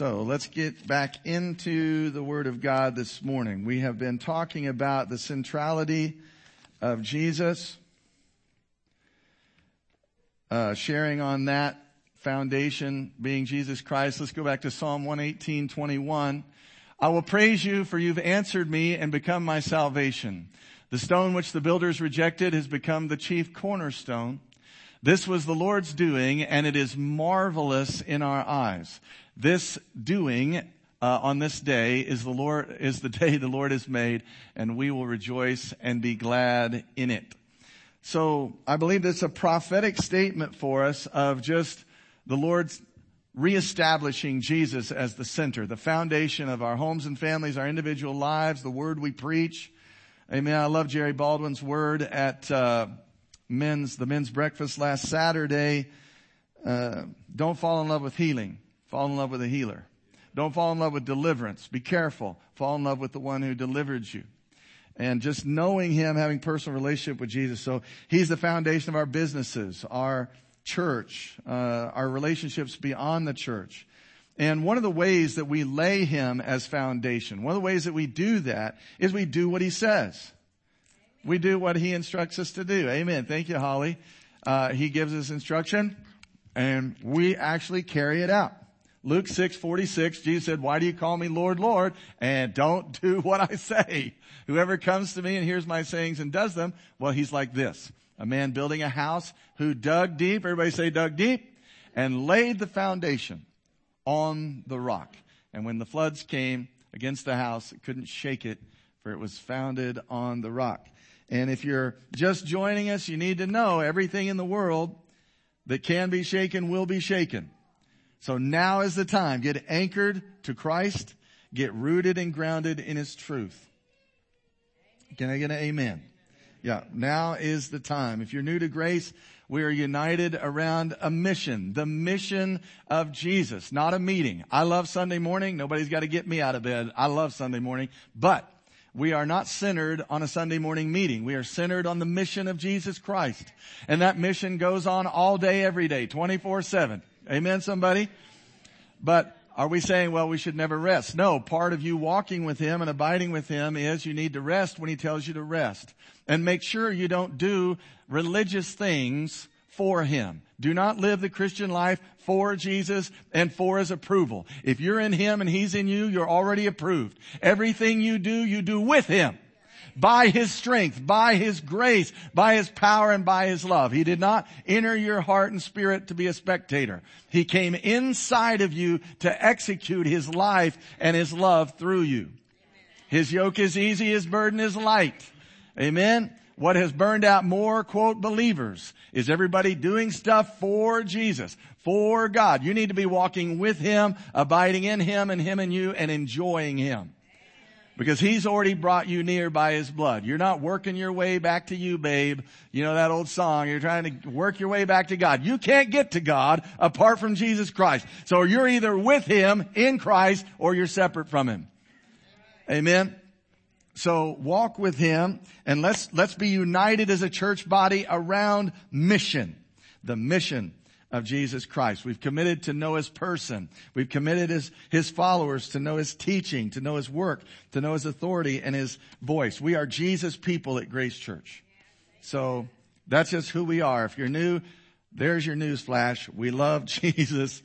So let's get back into the Word of God this morning. We have been talking about the centrality of Jesus, uh, sharing on that foundation being Jesus Christ. Let's go back to Psalm 118, 21. I will praise you for you've answered me and become my salvation. The stone which the builders rejected has become the chief cornerstone. This was the Lord's doing and it is marvelous in our eyes. This doing uh, on this day is the Lord is the day the Lord has made, and we will rejoice and be glad in it. So I believe that's a prophetic statement for us of just the Lord's reestablishing Jesus as the center, the foundation of our homes and families, our individual lives, the word we preach. Amen. I love Jerry Baldwin's word at uh, men's the men's breakfast last Saturday. Uh, don't fall in love with healing. Fall in love with a healer. Don't fall in love with deliverance. Be careful. Fall in love with the one who delivered you. And just knowing Him, having personal relationship with Jesus. So He's the foundation of our businesses, our church, uh, our relationships beyond the church. And one of the ways that we lay Him as foundation, one of the ways that we do that is we do what He says. We do what He instructs us to do. Amen. Thank you, Holly. Uh, he gives us instruction and we actually carry it out. Luke 6, 46, Jesus said, why do you call me Lord, Lord? And don't do what I say. Whoever comes to me and hears my sayings and does them, well, he's like this. A man building a house who dug deep, everybody say dug deep, and laid the foundation on the rock. And when the floods came against the house, it couldn't shake it, for it was founded on the rock. And if you're just joining us, you need to know everything in the world that can be shaken will be shaken. So now is the time. Get anchored to Christ. Get rooted and grounded in His truth. Can I get an amen? Yeah, now is the time. If you're new to grace, we are united around a mission, the mission of Jesus, not a meeting. I love Sunday morning. Nobody's got to get me out of bed. I love Sunday morning, but we are not centered on a Sunday morning meeting. We are centered on the mission of Jesus Christ. And that mission goes on all day, every day, 24-7. Amen, somebody? But are we saying, well, we should never rest? No, part of you walking with Him and abiding with Him is you need to rest when He tells you to rest. And make sure you don't do religious things for Him. Do not live the Christian life for Jesus and for His approval. If you're in Him and He's in you, you're already approved. Everything you do, you do with Him by His strength, by His grace, by His power, and by His love. He did not enter your heart and spirit to be a spectator. He came inside of you to execute His life and His love through you. His yoke is easy, His burden is light. Amen. What has burned out more, quote, believers is everybody doing stuff for Jesus, for God. You need to be walking with Him, abiding in Him and Him and you and enjoying Him. Because he's already brought you near by his blood. You're not working your way back to you, babe. You know that old song. You're trying to work your way back to God. You can't get to God apart from Jesus Christ. So you're either with him in Christ or you're separate from him. Amen. So walk with him and let's, let's be united as a church body around mission. The mission of Jesus Christ. We've committed to know His person. We've committed His, His followers to know His teaching, to know His work, to know His authority and His voice. We are Jesus people at Grace Church. So that's just who we are. If you're new, there's your news flash. We love Jesus.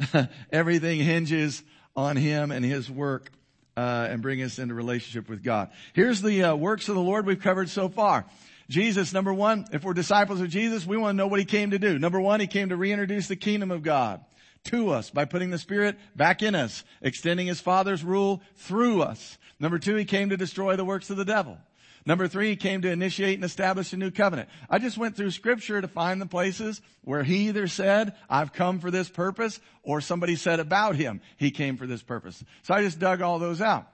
Everything hinges on Him and His work. Uh, and bring us into relationship with God. Here's the uh, works of the Lord we've covered so far. Jesus, number one, if we're disciples of Jesus, we want to know what he came to do. Number one, he came to reintroduce the kingdom of God to us by putting the Spirit back in us, extending his Father's rule through us. Number two, he came to destroy the works of the devil. Number three, he came to initiate and establish a new covenant. I just went through scripture to find the places where he either said, I've come for this purpose, or somebody said about him, he came for this purpose. So I just dug all those out.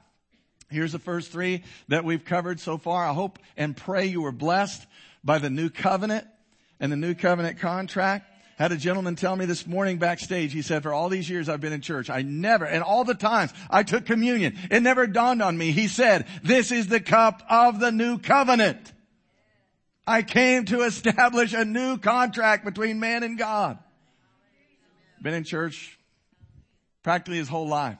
Here's the first three that we've covered so far. I hope and pray you were blessed by the new covenant and the new covenant contract. Had a gentleman tell me this morning backstage, he said, for all these years I've been in church, I never, and all the times I took communion, it never dawned on me. He said, this is the cup of the new covenant. I came to establish a new contract between man and God. Been in church practically his whole life.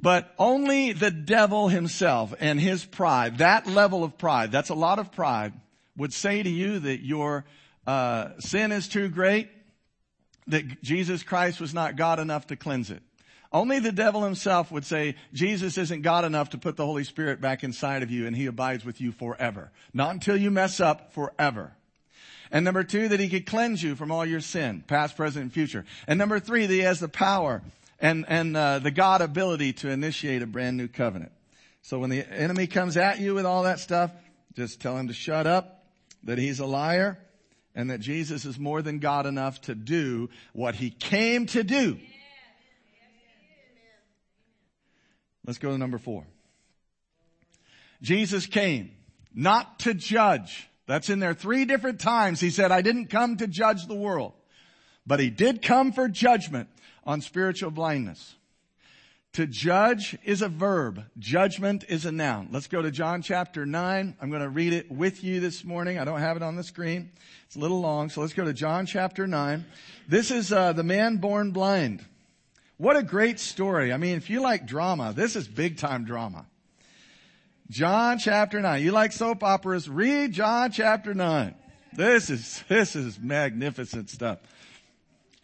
But only the devil himself and his pride, that level of pride, that's a lot of pride, would say to you that your uh, sin is too great, that Jesus Christ was not God enough to cleanse it. Only the devil himself would say, Jesus isn't God enough to put the Holy Spirit back inside of you and he abides with you forever. Not until you mess up forever. And number two, that he could cleanse you from all your sin, past, present, and future. And number three, that he has the power and, and uh, the God ability to initiate a brand new covenant. So when the enemy comes at you with all that stuff, just tell him to shut up, that he's a liar, and that Jesus is more than God enough to do what he came to do. Let's go to number four. Jesus came not to judge. That's in there three different times. He said, I didn't come to judge the world, but he did come for judgment on spiritual blindness. To judge is a verb. Judgment is a noun. Let's go to John chapter 9. I'm going to read it with you this morning. I don't have it on the screen. It's a little long. So let's go to John chapter 9. This is uh, the man born blind. What a great story. I mean, if you like drama, this is big time drama. John chapter 9. You like soap operas? Read John chapter 9. This is, this is magnificent stuff.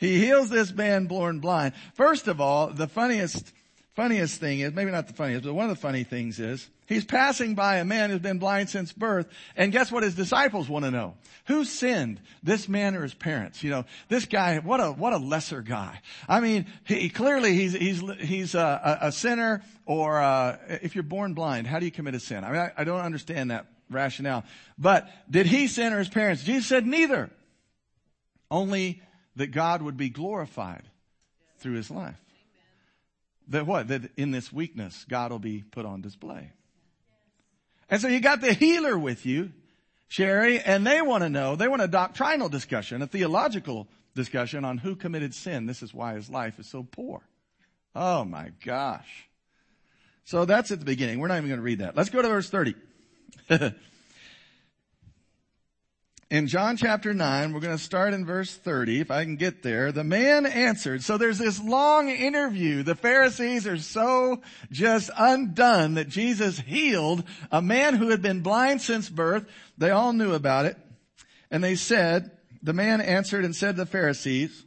He heals this man born blind. First of all, the funniest, funniest thing is, maybe not the funniest, but one of the funny things is, he's passing by a man who's been blind since birth, and guess what his disciples want to know? Who sinned? This man or his parents? You know, this guy, what a, what a lesser guy. I mean, he, clearly he's, he's, he's a, a, sinner, or, uh, if you're born blind, how do you commit a sin? I mean, I, I don't understand that rationale. But did he sin or his parents? Jesus said neither. Only that God would be glorified through his life. That what? That in this weakness, God will be put on display. And so you got the healer with you, Sherry, and they want to know, they want a doctrinal discussion, a theological discussion on who committed sin. This is why his life is so poor. Oh my gosh. So that's at the beginning. We're not even going to read that. Let's go to verse 30. in John chapter 9, we're going to start in verse 30, if I can get there. The man answered. So there's this long interview. The Pharisees are so just undone that Jesus healed a man who had been blind since birth. They all knew about it. And they said, the man answered and said to the Pharisees,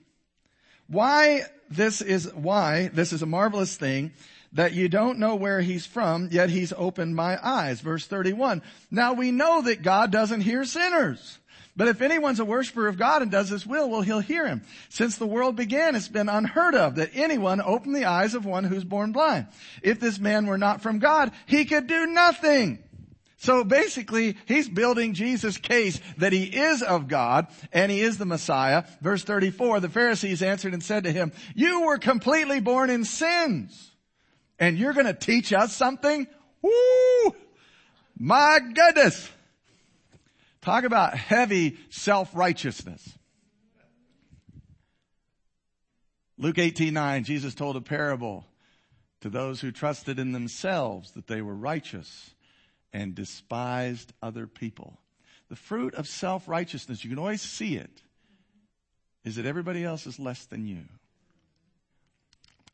why this is, why this is a marvelous thing that you don't know where he's from, yet he's opened my eyes. Verse 31. Now we know that God doesn't hear sinners. But if anyone's a worshiper of God and does his will, well, he'll hear him. Since the world began, it's been unheard of that anyone opened the eyes of one who's born blind. If this man were not from God, he could do nothing. So basically, he's building Jesus' case that he is of God and he is the Messiah. Verse 34, the Pharisees answered and said to him, you were completely born in sins and you're going to teach us something? Woo! My goodness. Talk about heavy self-righteousness. Luke 18, 9, Jesus told a parable to those who trusted in themselves that they were righteous and despised other people. The fruit of self-righteousness, you can always see it, is that everybody else is less than you.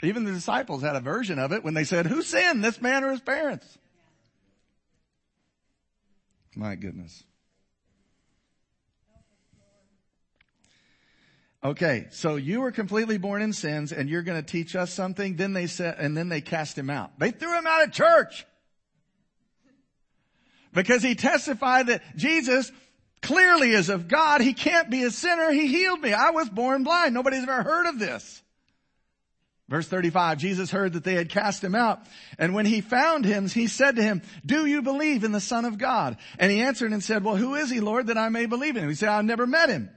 Even the disciples had a version of it when they said, who sinned, this man or his parents? My goodness. Okay, so you were completely born in sins and you're going to teach us something. Then they said, and then they cast him out. They threw him out of church. Because he testified that Jesus clearly is of God. He can't be a sinner. He healed me. I was born blind. Nobody's ever heard of this. Verse 35, Jesus heard that they had cast him out. And when he found him, he said to him, do you believe in the son of God? And he answered and said, well, who is he, Lord, that I may believe in him? He said, I've never met him.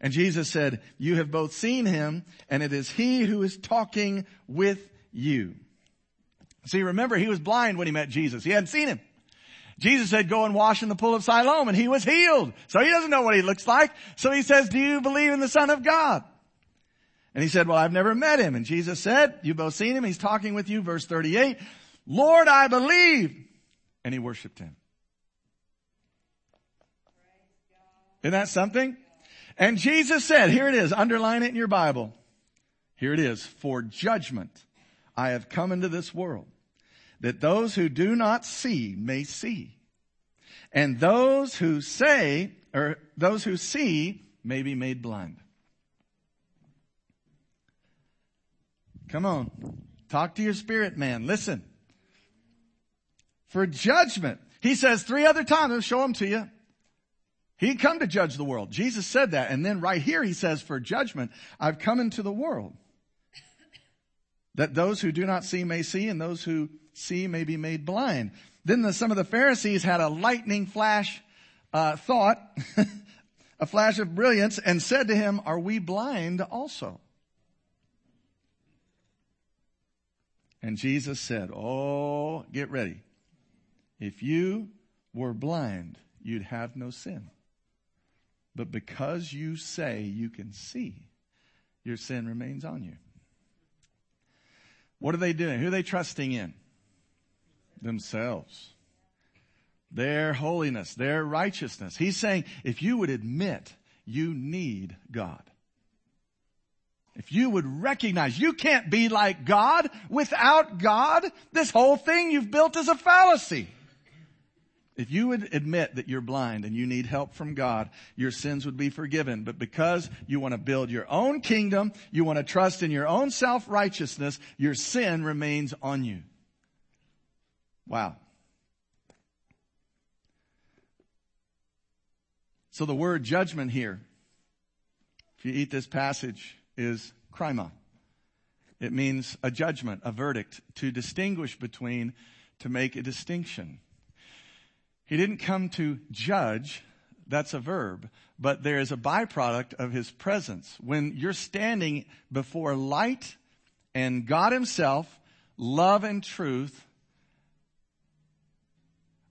And Jesus said, you have both seen him and it is he who is talking with you. See, remember he was blind when he met Jesus. He hadn't seen him. Jesus said, go and wash in the pool of Siloam and he was healed. So he doesn't know what he looks like. So he says, do you believe in the son of God? And he said, well, I've never met him. And Jesus said, you've both seen him. He's talking with you. Verse 38, Lord, I believe. And he worshiped him. Isn't that something? And Jesus said, here it is, underline it in your Bible. Here it is. For judgment I have come into this world that those who do not see may see and those who say or those who see may be made blind. Come on. Talk to your spirit man. Listen. For judgment. He says three other times, I'll show them to you. He'd come to judge the world. Jesus said that. And then right here he says, for judgment, I've come into the world. That those who do not see may see and those who see may be made blind. Then the, some of the Pharisees had a lightning flash uh, thought, a flash of brilliance, and said to him, Are we blind also? And Jesus said, Oh, get ready. If you were blind, you'd have no sin. But because you say you can see, your sin remains on you. What are they doing? Who are they trusting in? Themselves. Their holiness, their righteousness. He's saying, if you would admit you need God, if you would recognize you can't be like God without God, this whole thing you've built is a fallacy. If you would admit that you're blind and you need help from God, your sins would be forgiven. But because you want to build your own kingdom, you want to trust in your own self-righteousness, your sin remains on you. Wow. So the word judgment here, if you eat this passage, is krima. It means a judgment, a verdict, to distinguish between, to make a distinction. He didn't come to judge. That's a verb. But there is a byproduct of his presence. When you're standing before light and God himself, love and truth,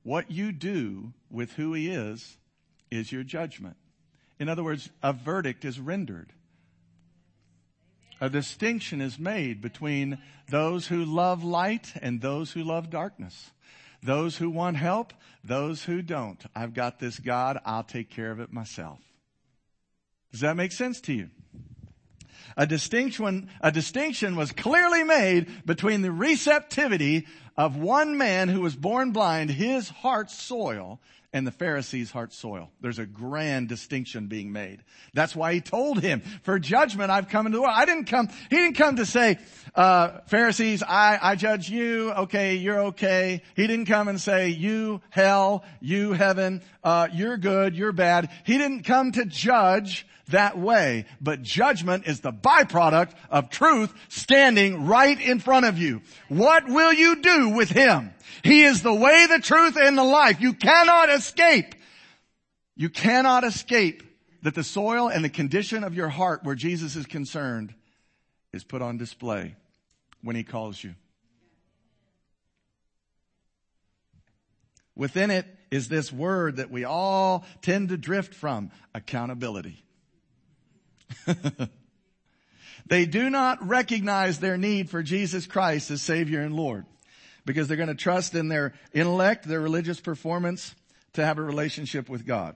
what you do with who he is is your judgment. In other words, a verdict is rendered. A distinction is made between those who love light and those who love darkness. Those who want help, those who don't. I've got this God, I'll take care of it myself. Does that make sense to you? A distinction, a distinction was clearly made between the receptivity of one man who was born blind, his heart soil, and the Pharisees' heart soil. There's a grand distinction being made. That's why he told him, for judgment I've come into the world. I didn't come, he didn't come to say, uh, Pharisees, I, I judge you, okay, you're okay. He didn't come and say, you hell, you heaven, uh, you're good, you're bad. He didn't come to judge that way, but judgment is the byproduct of truth standing right in front of you. What will you do with him? He is the way, the truth, and the life. You cannot escape. You cannot escape that the soil and the condition of your heart where Jesus is concerned is put on display when he calls you. Within it is this word that we all tend to drift from, accountability. they do not recognize their need for Jesus Christ as Savior and Lord because they're going to trust in their intellect, their religious performance to have a relationship with God.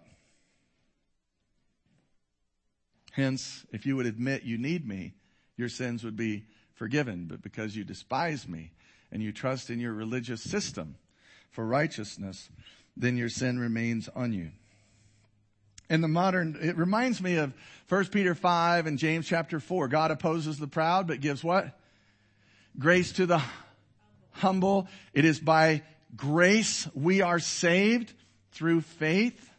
Hence, if you would admit you need me, your sins would be forgiven. But because you despise me and you trust in your religious system for righteousness, then your sin remains on you. In the modern, it reminds me of 1 Peter 5 and James chapter 4. God opposes the proud, but gives what? Grace to the humble. It is by grace we are saved through faith.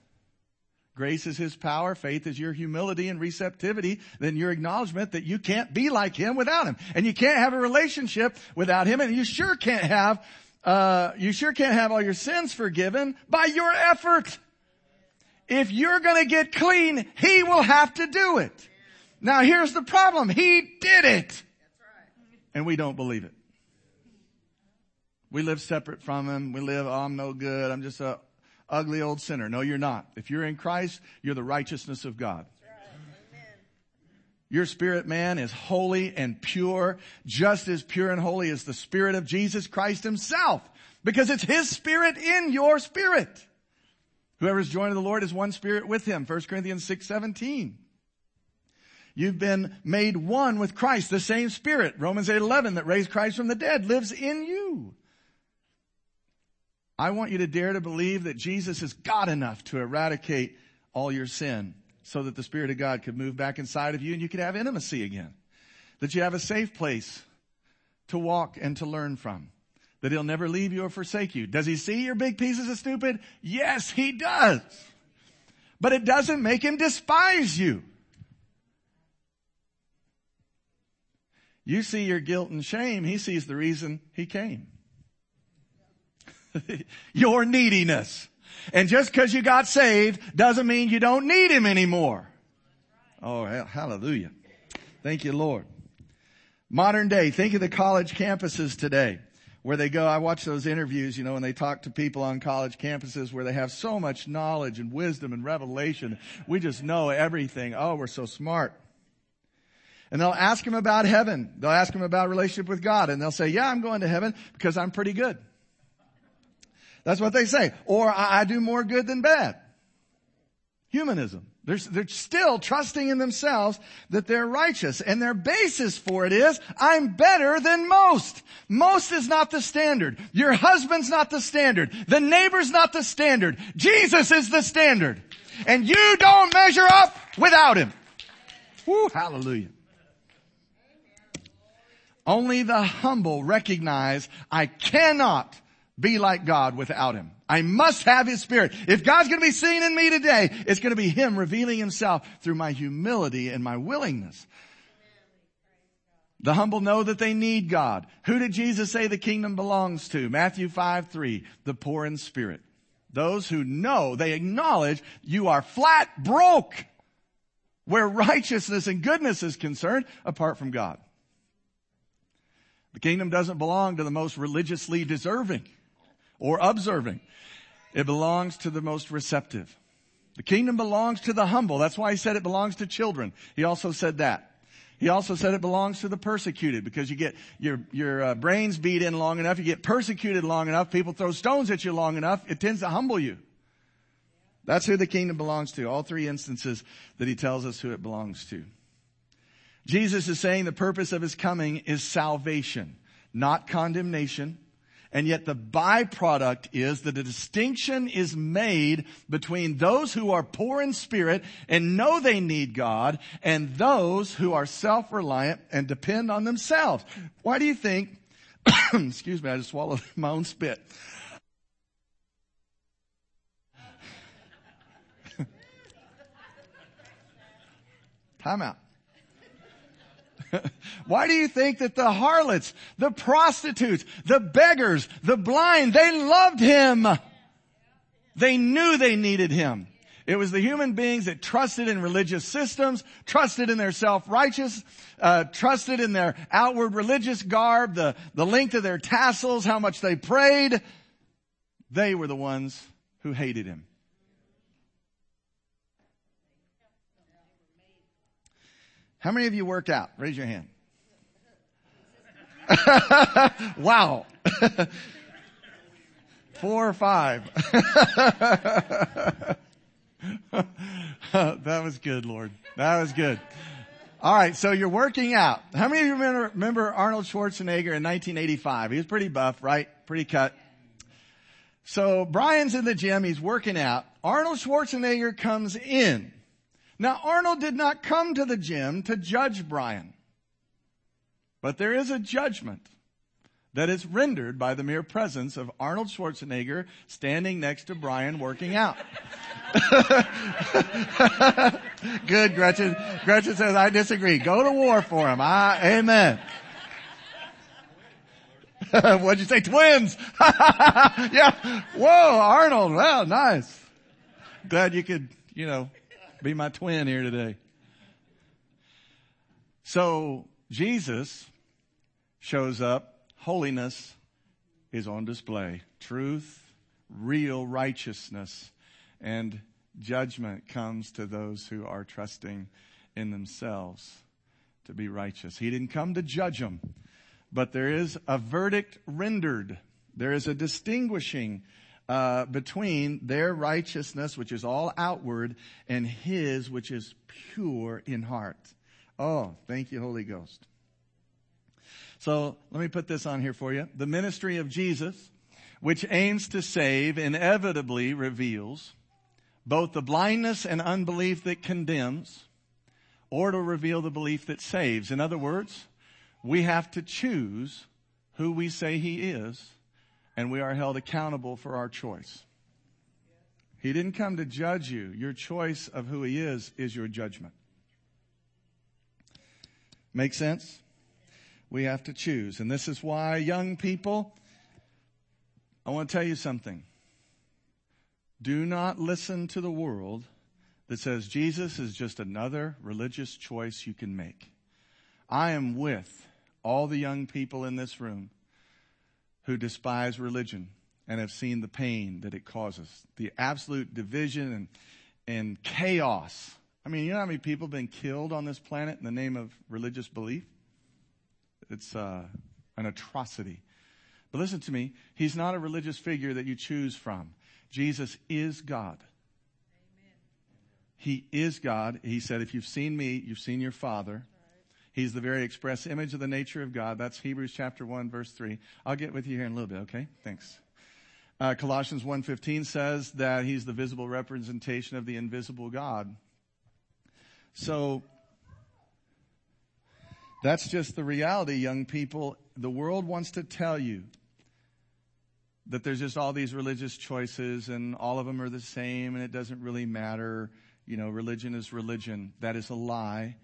Grace is His power. Faith is your humility and receptivity. Then your acknowledgement that you can't be like Him without Him. And you can't have a relationship without Him. And you sure can't have, uh, you sure can't have all your sins forgiven by your effort. If you're gonna get clean, He will have to do it. Now here's the problem. He did it. And we don't believe it. We live separate from Him. We live, oh, I'm no good. I'm just a ugly old sinner. No, you're not. If you're in Christ, you're the righteousness of God. Your spirit man is holy and pure, just as pure and holy as the spirit of Jesus Christ himself, because it's his spirit in your spirit. Whoever is joined to the Lord is one spirit with him. 1 Corinthians 6, 17. You've been made one with Christ, the same spirit, Romans 8:11 that raised Christ from the dead lives in you. I want you to dare to believe that Jesus is God enough to eradicate all your sin so that the Spirit of God could move back inside of you and you could have intimacy again. That you have a safe place to walk and to learn from. That He'll never leave you or forsake you. Does He see your big pieces of stupid? Yes, He does. But it doesn't make Him despise you. You see your guilt and shame. He sees the reason He came. your neediness. And just because you got saved doesn't mean you don't need Him anymore. Oh, hallelujah. Thank you, Lord. Modern day, think of the college campuses today where they go. I watch those interviews, you know, and they talk to people on college campuses where they have so much knowledge and wisdom and revelation. We just know everything. Oh, we're so smart. And they'll ask them about heaven. They'll ask them about relationship with God and they'll say, yeah, I'm going to heaven because I'm pretty good. That's what they say. Or I, I do more good than bad. Humanism. They're, they're still trusting in themselves that they're righteous. And their basis for it is, I'm better than most. Most is not the standard. Your husband's not the standard. The neighbor's not the standard. Jesus is the standard. And you don't measure up without him. Woo, hallelujah. Only the humble recognize I cannot be like God without Him. I must have His Spirit. If God's gonna be seen in me today, it's gonna be Him revealing Himself through my humility and my willingness. The humble know that they need God. Who did Jesus say the kingdom belongs to? Matthew 5, 3. The poor in spirit. Those who know, they acknowledge you are flat broke where righteousness and goodness is concerned apart from God. The kingdom doesn't belong to the most religiously deserving or observing. It belongs to the most receptive. The kingdom belongs to the humble. That's why he said it belongs to children. He also said that. He also said it belongs to the persecuted because you get your your uh, brains beat in long enough, you get persecuted long enough, people throw stones at you long enough, it tends to humble you. That's who the kingdom belongs to. All three instances that he tells us who it belongs to. Jesus is saying the purpose of his coming is salvation, not condemnation. And yet the byproduct is that a distinction is made between those who are poor in spirit and know they need God and those who are self-reliant and depend on themselves. Why do you think, excuse me, I just swallowed my own spit. Time out. Why do you think that the harlots, the prostitutes, the beggars, the blind, they loved him? They knew they needed him. It was the human beings that trusted in religious systems, trusted in their self-righteous, uh, trusted in their outward religious garb, the, the length of their tassels, how much they prayed. They were the ones who hated him. How many of you worked out? Raise your hand. wow. Four or five. that was good, Lord. That was good. All right, so you're working out. How many of you remember, remember Arnold Schwarzenegger in 1985? He was pretty buff, right? Pretty cut. So Brian's in the gym, he's working out. Arnold Schwarzenegger comes in. Now Arnold did not come to the gym to judge Brian. But there is a judgment that is rendered by the mere presence of Arnold Schwarzenegger standing next to Brian working out. Good, Gretchen. Gretchen says, I disagree. Go to war for him. I, amen. What'd you say? Twins. yeah. Whoa, Arnold. Well, nice. Glad you could, you know, be my twin here today. So Jesus shows up. Holiness is on display. Truth, real righteousness, and judgment comes to those who are trusting in themselves to be righteous. He didn't come to judge them, but there is a verdict rendered. There is a distinguishing uh, between their righteousness, which is all outward, and his, which is pure in heart. Oh, thank you, Holy Ghost. So let me put this on here for you. The ministry of Jesus, which aims to save, inevitably reveals both the blindness and unbelief that condemns, or to reveal the belief that saves. In other words, we have to choose who we say he is, and we are held accountable for our choice. He didn't come to judge you. Your choice of who he is is your judgment. Make sense? We have to choose. And this is why young people, I want to tell you something. Do not listen to the world that says Jesus is just another religious choice you can make. I am with all the young people in this room who despise religion and have seen the pain that it causes, the absolute division and, and chaos. I mean, you know how many people have been killed on this planet in the name of religious belief? It's uh, an atrocity. But listen to me, he's not a religious figure that you choose from. Jesus is God. Amen. He is God. He said, if you've seen me, you've seen your Father. He's the very express image of the nature of God. That's Hebrews chapter 1 verse 3. I'll get with you here in a little bit, okay? Thanks. Uh, Colossians 1.15 says that he's the visible representation of the invisible God. So, that's just the reality, young people. The world wants to tell you that there's just all these religious choices and all of them are the same and it doesn't really matter. You know, religion is religion. That is a lie.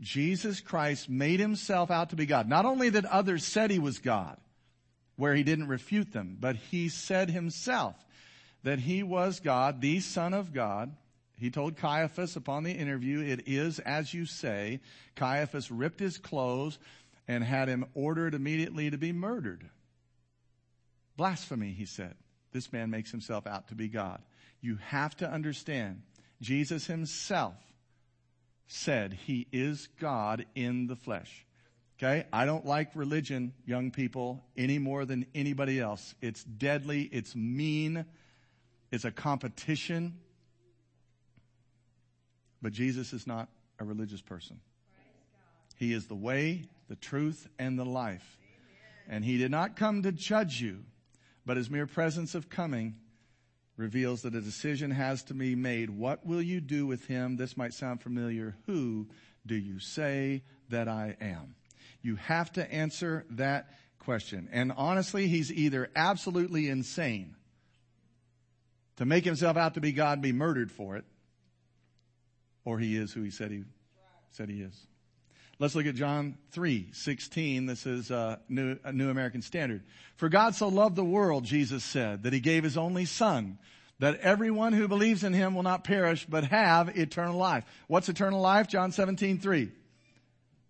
Jesus Christ made himself out to be God. Not only that others said he was God, where he didn't refute them, but he said himself that he was God, the Son of God. He told Caiaphas upon the interview, it is as you say. Caiaphas ripped his clothes and had him ordered immediately to be murdered. Blasphemy, he said. This man makes himself out to be God. You have to understand, Jesus himself said he is God in the flesh. Okay? I don't like religion, young people, any more than anybody else. It's deadly. It's mean. It's a competition. But Jesus is not a religious person. He is the way, the truth, and the life. And he did not come to judge you, but his mere presence of coming reveals that a decision has to be made. What will you do with him? This might sound familiar. Who do you say that I am? You have to answer that question. And honestly, he's either absolutely insane to make himself out to be God and be murdered for it, or he is who he said he said he is. Let's look at John 3, 16. This is a uh, New, a New American Standard. For God so loved the world, Jesus said, that he gave his only son, that everyone who believes in him will not perish, but have eternal life. What's eternal life? John 17, 3.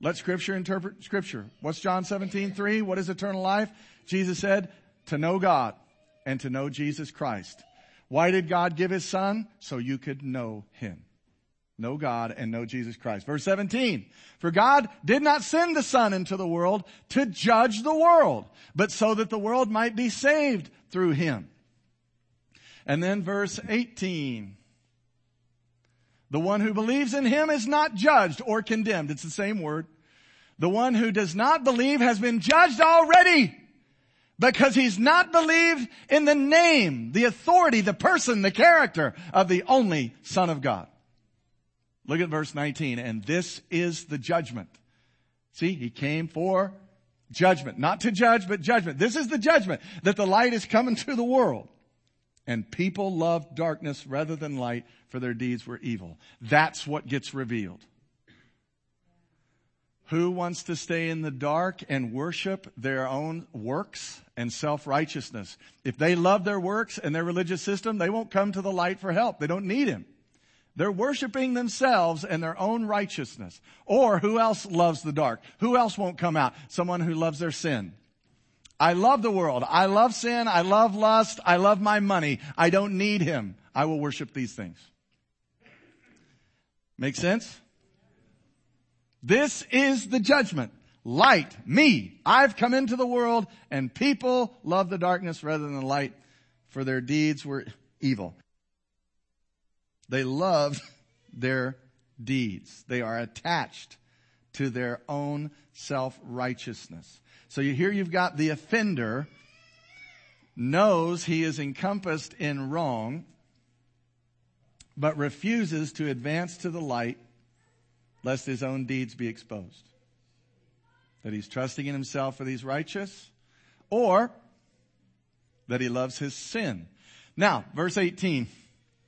Let scripture interpret scripture. What's John 17, 3? What is eternal life? Jesus said, to know God and to know Jesus Christ. Why did God give his son? So you could know him. Know God and know Jesus Christ. Verse 17. For God did not send the Son into the world to judge the world, but so that the world might be saved through him. And then verse 18. The one who believes in him is not judged or condemned. It's the same word. The one who does not believe has been judged already because he's not believed in the name, the authority, the person, the character of the only Son of God. Look at verse 19. And this is the judgment. See, he came for judgment. Not to judge, but judgment. This is the judgment that the light is coming to the world. And people loved darkness rather than light for their deeds were evil. That's what gets revealed. Who wants to stay in the dark and worship their own works and self-righteousness? If they love their works and their religious system, they won't come to the light for help. They don't need him. They're worshiping themselves and their own righteousness. Or who else loves the dark? Who else won't come out? Someone who loves their sin. I love the world. I love sin. I love lust. I love my money. I don't need him. I will worship these things. Make sense? This is the judgment. Light, me. I've come into the world and people love the darkness rather than the light for their deeds were evil. They love their deeds. They are attached to their own self-righteousness. So you here you've got the offender knows he is encompassed in wrong, but refuses to advance to the light lest his own deeds be exposed. That he's trusting in himself that he's righteous, or that he loves his sin. Now, verse 18.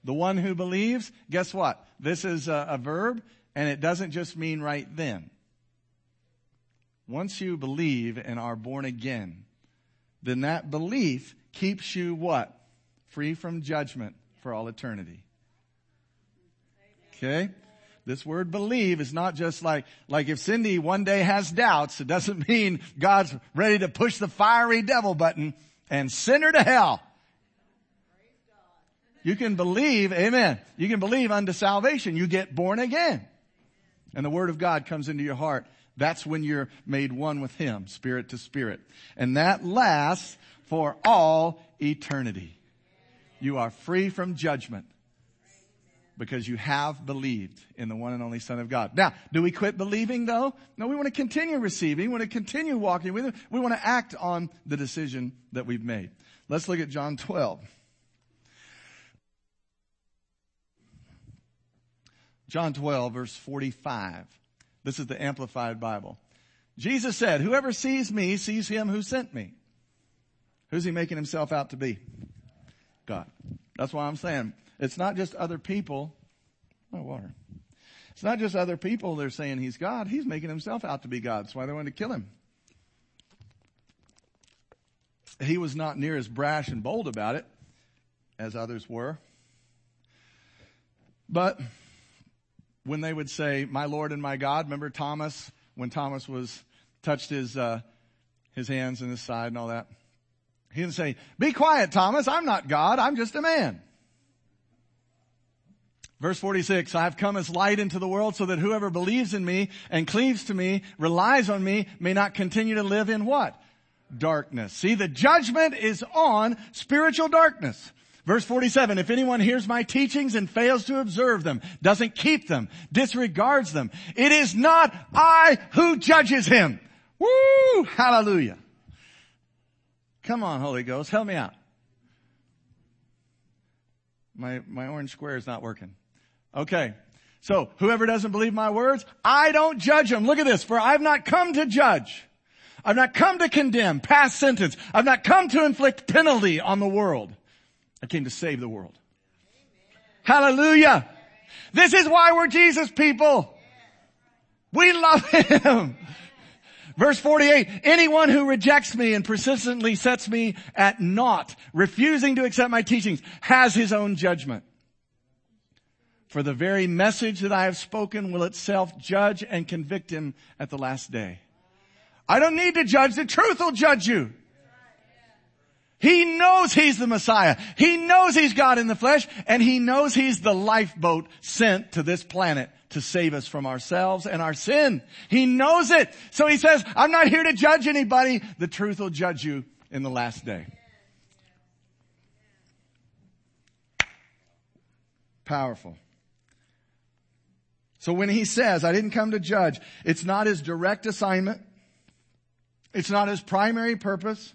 The one who believes, guess what? This is a, a verb, and it doesn't just mean right then. Once you believe and are born again, then that belief keeps you what? Free from judgment for all eternity. Okay? This word believe is not just like, like if Cindy one day has doubts, it doesn't mean God's ready to push the fiery devil button and send her to hell. You can believe, amen. You can believe unto salvation. You get born again. And the word of God comes into your heart. That's when you're made one with Him, spirit to spirit. And that lasts for all eternity. You are free from judgment because you have believed in the one and only Son of God. Now, do we quit believing though? No, we want to continue receiving. We want to continue walking with Him. We want to act on the decision that we've made. Let's look at John 12. John 12 verse 45. This is the Amplified Bible. Jesus said, whoever sees me sees him who sent me. Who's he making himself out to be? God. That's why I'm saying it's not just other people. Oh, water. It's not just other people they're saying he's God. He's making himself out to be God. That's why they wanted to kill him. He was not near as brash and bold about it as others were. But when they would say, my Lord and my God, remember Thomas, when Thomas was, touched his, uh, his hands and his side and all that? He didn't say, be quiet, Thomas, I'm not God, I'm just a man. Verse 46, I have come as light into the world so that whoever believes in me and cleaves to me, relies on me, may not continue to live in what? Darkness. See, the judgment is on spiritual darkness. Verse 47, if anyone hears my teachings and fails to observe them, doesn't keep them, disregards them, it is not I who judges him. Woo! Hallelujah. Come on, Holy Ghost, help me out. My, my orange square is not working. Okay. So, whoever doesn't believe my words, I don't judge them. Look at this. For I've not come to judge. I've not come to condemn, past sentence. I've not come to inflict penalty on the world. I came to save the world. Hallelujah. This is why we're Jesus people. We love Him. Verse 48, anyone who rejects me and persistently sets me at naught, refusing to accept my teachings, has his own judgment. For the very message that I have spoken will itself judge and convict him at the last day. I don't need to judge. The truth will judge you. He knows he's the Messiah. He knows he's God in the flesh and he knows he's the lifeboat sent to this planet to save us from ourselves and our sin. He knows it. So he says, I'm not here to judge anybody. The truth will judge you in the last day. Powerful. So when he says, I didn't come to judge, it's not his direct assignment. It's not his primary purpose.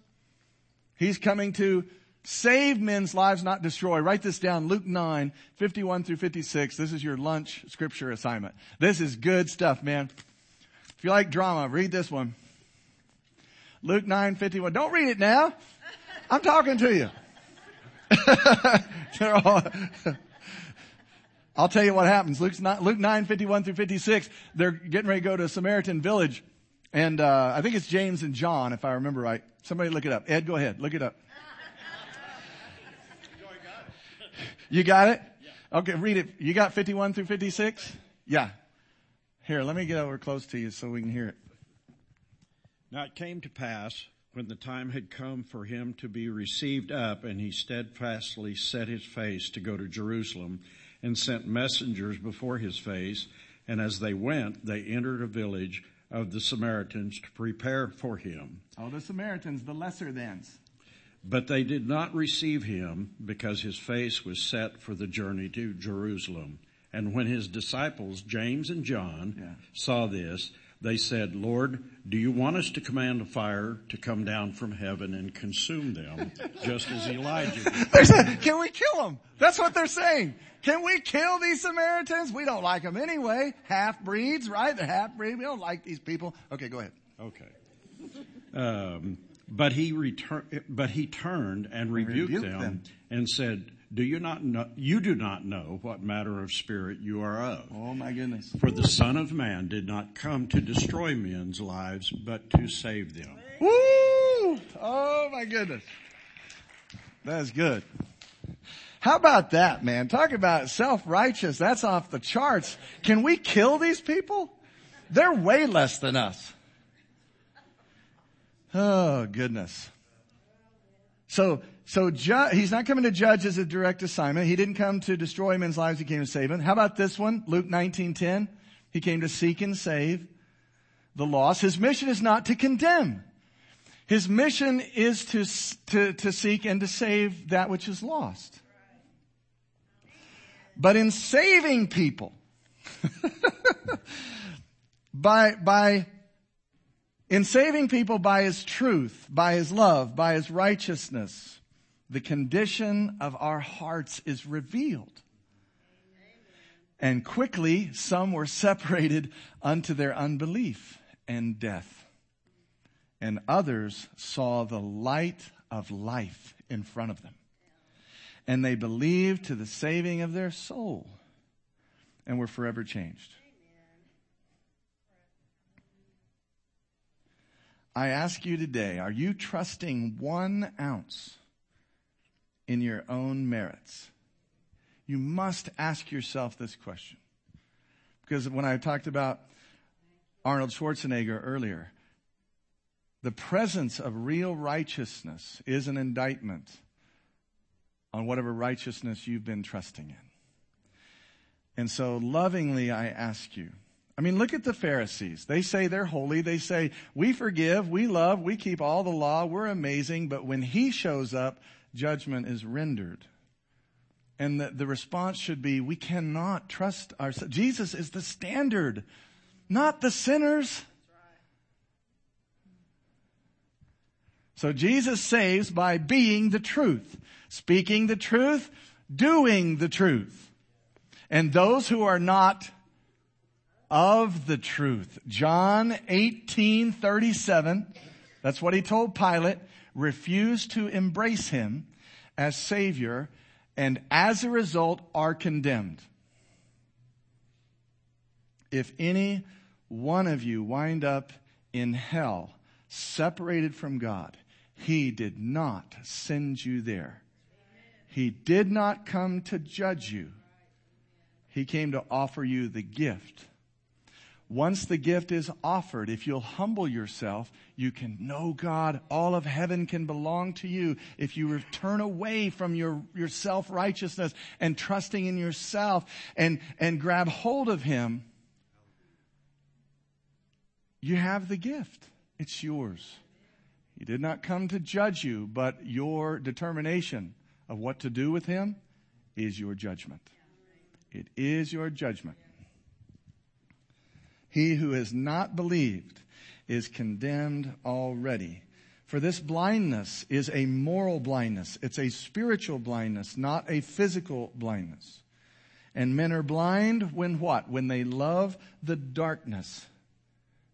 He's coming to save men's lives, not destroy. Write this down. Luke 9, 51 through 56. This is your lunch scripture assignment. This is good stuff, man. If you like drama, read this one. Luke 9, 51. Don't read it now. I'm talking to you. I'll tell you what happens. Luke's not, Luke 9, 51 through 56, they're getting ready to go to a Samaritan village. And, uh, I think it's James and John, if I remember right. Somebody look it up. Ed, go ahead. Look it up. You got it? Okay, read it. You got 51 through 56? Yeah. Here, let me get over close to you so we can hear it. Now it came to pass when the time had come for him to be received up and he steadfastly set his face to go to Jerusalem and sent messengers before his face. And as they went, they entered a village of the Samaritans to prepare for him. Oh, the Samaritans, the lesser thans. But they did not receive him because his face was set for the journey to Jerusalem. And when his disciples, James and John, yeah. saw this, They said, Lord, do you want us to command a fire to come down from heaven and consume them, just as Elijah did? They said, can we kill them? That's what they're saying. Can we kill these Samaritans? We don't like them anyway. Half breeds, right? They're half breed. We don't like these people. Okay, go ahead. Okay. Um, but he returned, but he turned and rebuked, rebuked them, them. and said, do you not know, you do not know what matter of spirit you are of. Oh my goodness. For the son of man did not come to destroy men's lives, but to save them. Woo! Oh my goodness. That's good. How about that, man? Talk about self-righteous. That's off the charts. Can we kill these people? They're way less than us. Oh goodness. So, so ju- he's not coming to judge as a direct assignment. He didn't come to destroy men's lives. He came to save them. How about this one? Luke 19:10. He came to seek and save the lost. His mission is not to condemn. His mission is to, to, to seek and to save that which is lost. But in saving people, by, by, in saving people by His truth, by His love, by His righteousness, the condition of our hearts is revealed. And quickly some were separated unto their unbelief and death. And others saw the light of life in front of them. And they believed to the saving of their soul and were forever changed. I ask you today, are you trusting one ounce in your own merits? You must ask yourself this question. Because when I talked about Arnold Schwarzenegger earlier, the presence of real righteousness is an indictment on whatever righteousness you've been trusting in. And so lovingly I ask you, I mean, look at the Pharisees. They say they're holy. They say, we forgive, we love, we keep all the law, we're amazing. But when he shows up, judgment is rendered. And the, the response should be, we cannot trust ourselves. Jesus is the standard, not the sinners. So Jesus saves by being the truth, speaking the truth, doing the truth. And those who are not of the truth. John 18, 37, that's what he told Pilate, refused to embrace him as Savior and as a result are condemned. If any one of you wind up in hell, separated from God, he did not send you there. He did not come to judge you. He came to offer you the gift once the gift is offered, if you'll humble yourself, you can know God. All of heaven can belong to you. If you turn away from your, your self-righteousness and trusting in yourself and, and grab hold of Him, you have the gift. It's yours. He did not come to judge you, but your determination of what to do with Him is your judgment. It is your judgment. He who has not believed is condemned already. For this blindness is a moral blindness. It's a spiritual blindness, not a physical blindness. And men are blind when what? When they love the darkness.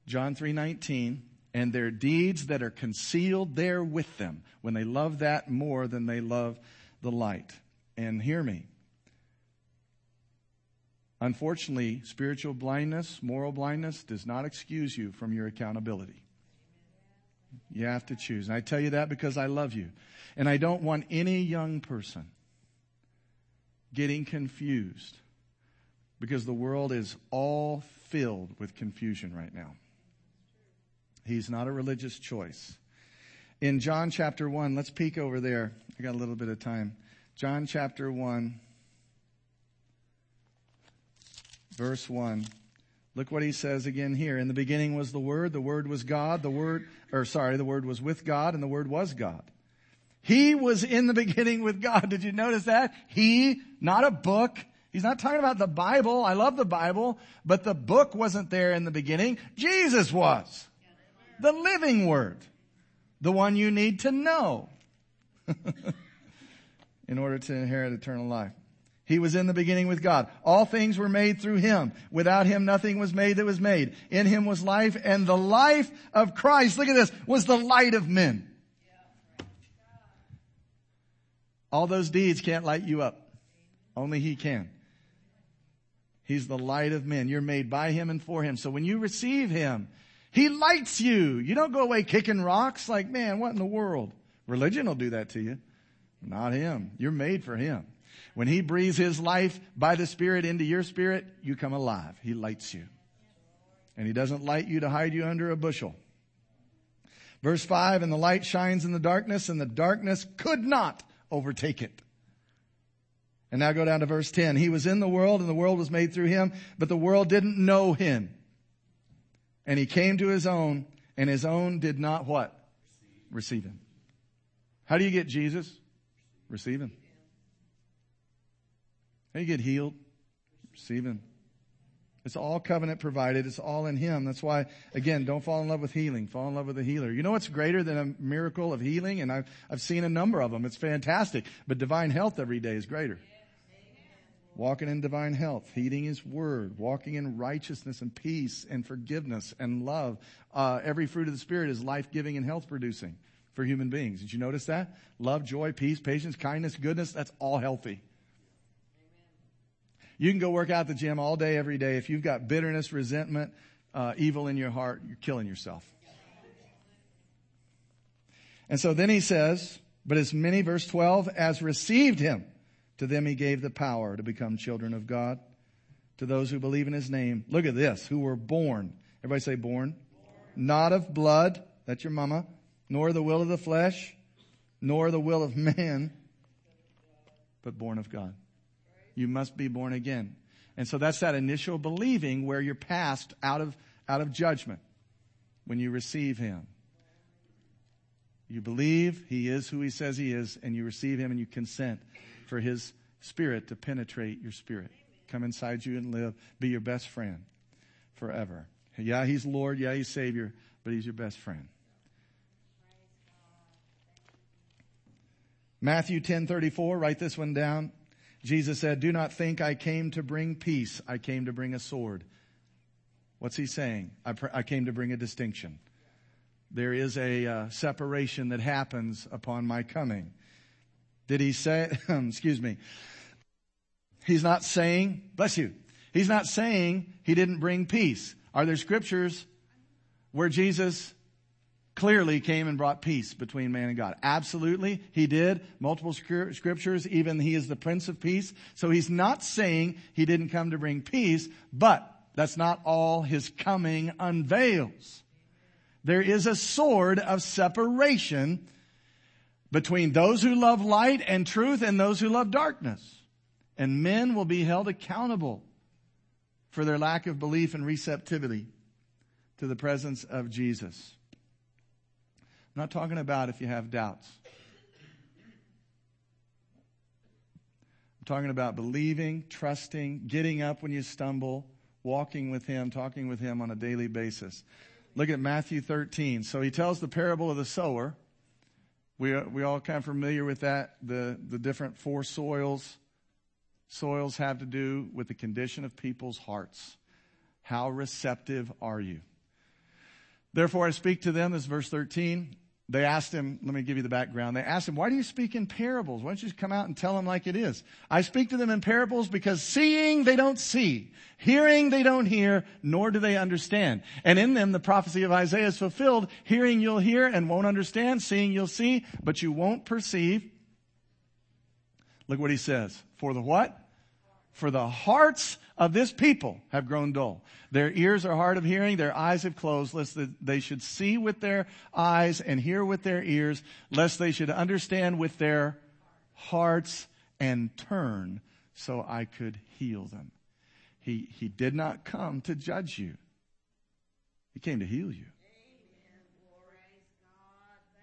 John 3:19 and their deeds that are concealed there with them when they love that more than they love the light. And hear me. Unfortunately, spiritual blindness, moral blindness does not excuse you from your accountability. You have to choose. And I tell you that because I love you. And I don't want any young person getting confused because the world is all filled with confusion right now. He's not a religious choice. In John chapter 1, let's peek over there. I got a little bit of time. John chapter 1 verse 1. Look what he says again here. In the beginning was the Word, the Word was God, the Word, or sorry, the Word was with God, and the Word was God. He was in the beginning with God. Did you notice that? He, not a book. He's not talking about the Bible. I love the Bible, but the book wasn't there in the beginning. Jesus was. The living word. The one you need to know in order to inherit eternal life. He was in the beginning with God. All things were made through him. Without him, nothing was made that was made. In him was life, and the life of Christ, look at this, was the light of men. All those deeds can't light you up. Only he can. He's the light of men. You're made by him and for him. So when you receive him, he lights you. You don't go away kicking rocks like, man, what in the world? Religion will do that to you. Not him. You're made for him. When he breathes his life by the Spirit into your spirit, you come alive. He lights you. And he doesn't light you to hide you under a bushel. Verse 5, and the light shines in the darkness, and the darkness could not overtake it. And now go down to verse 10. He was in the world, and the world was made through him, but the world didn't know him. And he came to his own, and his own did not what? Receive him. How do you get Jesus? Receive him. You get healed? Receive him. It's all covenant provided. It's all in Him. That's why, again, don't fall in love with healing. Fall in love with the healer. You know what's greater than a miracle of healing? And I've, I've seen a number of them. It's fantastic. But divine health every day is greater. Walking in divine health, heeding His word, walking in righteousness and peace and forgiveness and love. Uh, every fruit of the Spirit is life giving and health producing for human beings. Did you notice that? Love, joy, peace, patience, kindness, goodness, that's all healthy. You can go work out the gym all day, every day. If you've got bitterness, resentment, uh, evil in your heart, you're killing yourself. And so then he says, but as many, verse 12, as received him, to them he gave the power to become children of God. To those who believe in his name. Look at this, who were born. Everybody say born. born. Not of blood, that's your mama, nor the will of the flesh, nor the will of man, but born of God. You must be born again. And so that's that initial believing where you're passed out of, out of judgment when you receive Him. You believe He is who He says He is, and you receive Him and you consent for His Spirit to penetrate your spirit, come inside you and live, be your best friend forever. Yeah, He's Lord. Yeah, He's Savior, but He's your best friend. Matthew 10:34, write this one down. Jesus said, do not think I came to bring peace. I came to bring a sword. What's he saying? I, pr- I came to bring a distinction. There is a uh, separation that happens upon my coming. Did he say, excuse me, he's not saying, bless you, he's not saying he didn't bring peace. Are there scriptures where Jesus clearly came and brought peace between man and God. Absolutely, he did. Multiple scriptures, even he is the Prince of Peace. So he's not saying he didn't come to bring peace, but that's not all his coming unveils. There is a sword of separation between those who love light and truth and those who love darkness. And men will be held accountable for their lack of belief and receptivity to the presence of Jesus. I'm not talking about if you have doubts. I'm talking about believing, trusting, getting up when you stumble, walking with Him, talking with Him on a daily basis. Look at Matthew 13. So he tells the parable of the sower. We, we all kind of familiar with that, the, the different four soils. Soils have to do with the condition of people's hearts. How receptive are you? Therefore I speak to them, this verse 13, they asked him, let me give you the background. They asked him, why do you speak in parables? Why don't you come out and tell them like it is? I speak to them in parables because seeing they don't see, hearing they don't hear, nor do they understand. And in them the prophecy of Isaiah is fulfilled. Hearing you'll hear and won't understand, seeing you'll see, but you won't perceive. Look what he says. For the what? For the hearts of this people have grown dull. Their ears are hard of hearing, their eyes have closed, lest they should see with their eyes and hear with their ears, lest they should understand with their hearts and turn so I could heal them. He, he did not come to judge you. He came to heal you.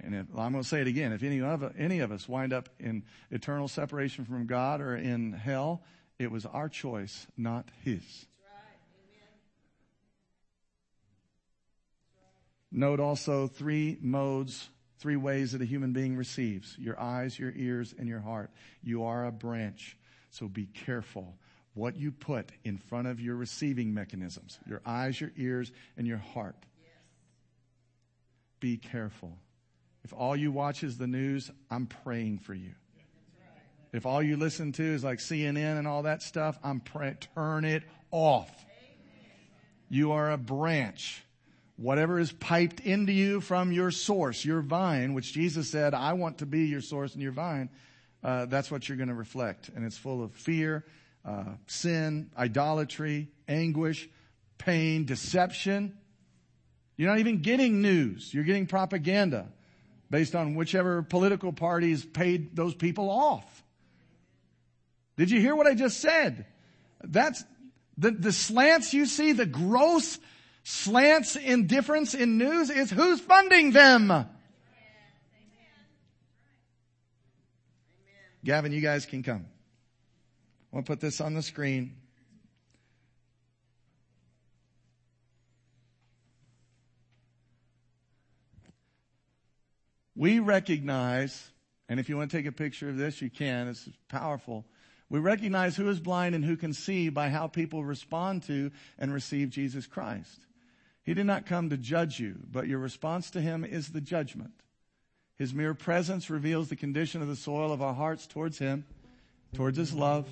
And if, I'm going to say it again. If any of, any of us wind up in eternal separation from God or in hell, It was our choice, not his. Note also three modes, three ways that a human being receives your eyes, your ears, and your heart. You are a branch, so be careful what you put in front of your receiving mechanisms your eyes, your ears, and your heart. Be careful. If all you watch is the news, I'm praying for you. If all you listen to is like CNN and all that stuff, I'm turn it off. You are a branch. Whatever is piped into you from your source, your vine, which Jesus said, I want to be your source and your vine, uh, that's what you're going to reflect. And it's full of fear, uh, sin, idolatry, anguish, pain, deception. You're not even getting news. You're getting propaganda based on whichever political parties paid those people off. Did you hear what I just said? That's the, the slants you see, the gross slants in difference in news is who's funding them. Gavin, you guys can come. I want to put this on the screen. We recognize, and if you want to take a picture of this, you can. It's powerful. We recognize who is blind and who can see by how people respond to and receive Jesus Christ. He did not come to judge you, but your response to him is the judgment. His mere presence reveals the condition of the soil of our hearts towards him, towards his love,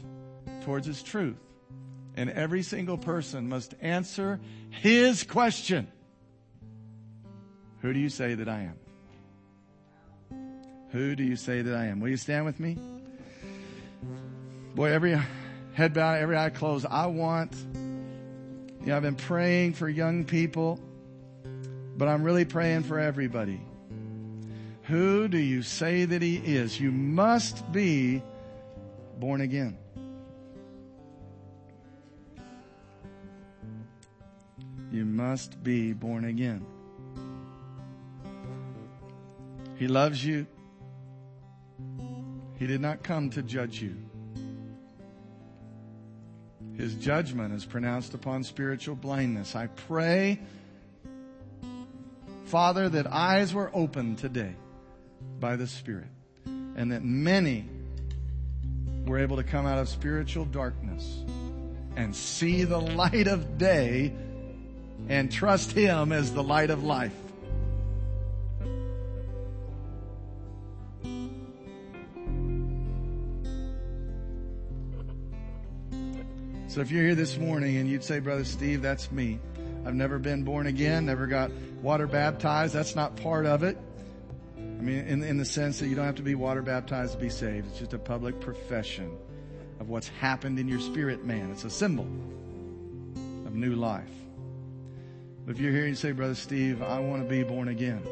towards his truth. And every single person must answer his question. Who do you say that I am? Who do you say that I am? Will you stand with me? Boy, every head bowed, every eye closed. I want you know, I've been praying for young people, but I'm really praying for everybody. Who do you say that he is? You must be born again. You must be born again. He loves you. He did not come to judge you. His judgment is pronounced upon spiritual blindness. I pray, Father, that eyes were opened today by the Spirit and that many were able to come out of spiritual darkness and see the light of day and trust Him as the light of life. So if you're here this morning and you'd say, Brother Steve, that's me. I've never been born again, never got water baptized. That's not part of it. I mean, in, in the sense that you don't have to be water baptized to be saved. It's just a public profession of what's happened in your spirit man. It's a symbol of new life. But if you're here and you say, Brother Steve, I want to be born again.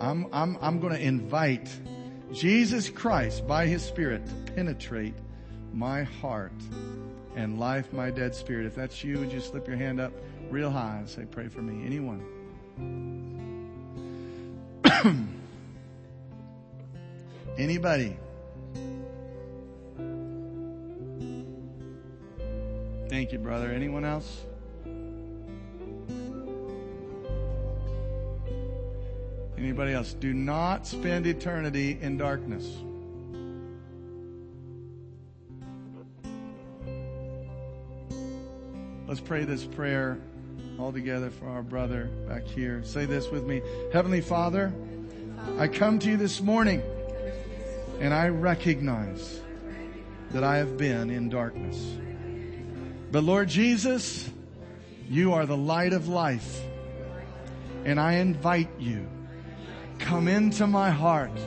I'm, I'm, I'm going to invite Jesus Christ by His Spirit to penetrate my heart and life my dead spirit. If that's you, you slip your hand up real high and say, pray for me? Anyone? Anybody? Thank you, brother. Anyone else? Anybody else? Do not spend eternity in darkness. Let's pray this prayer all together for our brother back here. Say this with me. Heavenly Father, I come to you this morning and I recognize that I have been in darkness. But Lord Jesus, you are the light of life. And I invite you, come into my heart.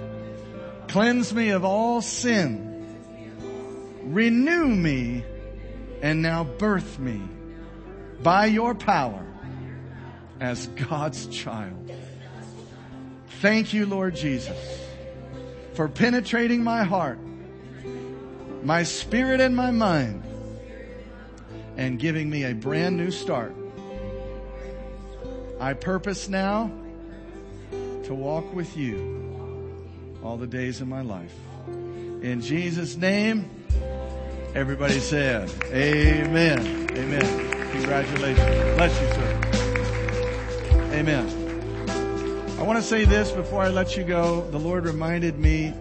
Cleanse me of all sin. Renew me and now birth me by your power as God's child. Thank you, Lord Jesus, for penetrating my heart, my spirit and my mind, and giving me a brand new start. I purpose now to walk with you all the days of my life. In Jesus' name, Everybody said, Amen. Amen. Congratulations. Bless you, sir. Amen. I want to say this before I let you go. The Lord reminded me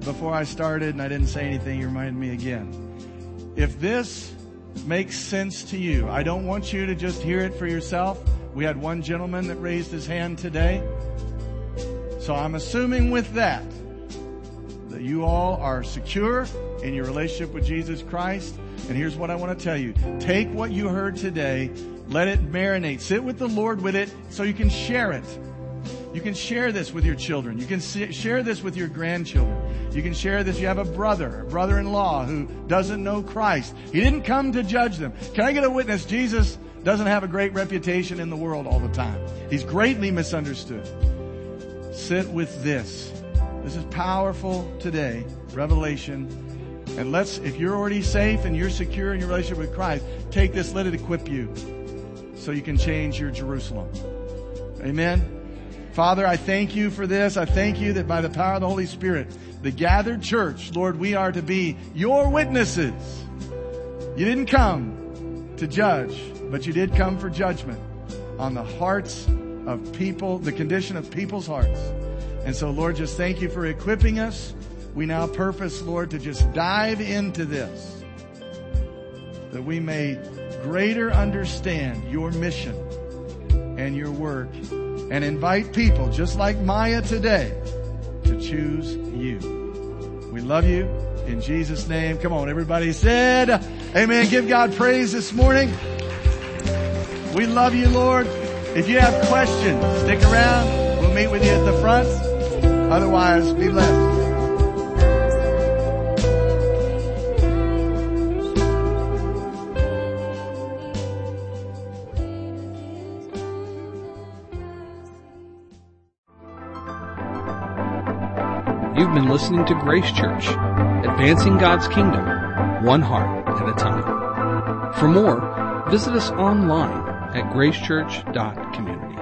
before I started and I didn't say anything. He reminded me again. If this makes sense to you, I don't want you to just hear it for yourself. We had one gentleman that raised his hand today. So I'm assuming with that, that you all are secure in your relationship with Jesus Christ. And here's what I want to tell you. Take what you heard today, let it marinate. Sit with the Lord with it so you can share it. You can share this with your children. You can share this with your grandchildren. You can share this. You have a brother, a brother-in-law who doesn't know Christ. He didn't come to judge them. Can I get a witness? Jesus doesn't have a great reputation in the world all the time. He's greatly misunderstood. Sit with this. This is powerful today. Revelation. And let's, if you're already safe and you're secure in your relationship with Christ, take this, let it equip you so you can change your Jerusalem. Amen. Father, I thank you for this. I thank you that by the power of the Holy Spirit, the gathered church, Lord, we are to be your witnesses. You didn't come to judge but you did come for judgment on the hearts of people, the condition of people's hearts. And so Lord, just thank you for equipping us. We now purpose, Lord, to just dive into this, that we may greater understand your mission and your work and invite people just like Maya today to choose you. We love you in Jesus name. Come on, everybody said, amen. Give God praise this morning. We love you, Lord. If you have questions, stick around. We'll meet with you at the front. Otherwise, be blessed. You've been listening to Grace Church, advancing God's kingdom, one heart at a time. For more, visit us online at gracechurch.community.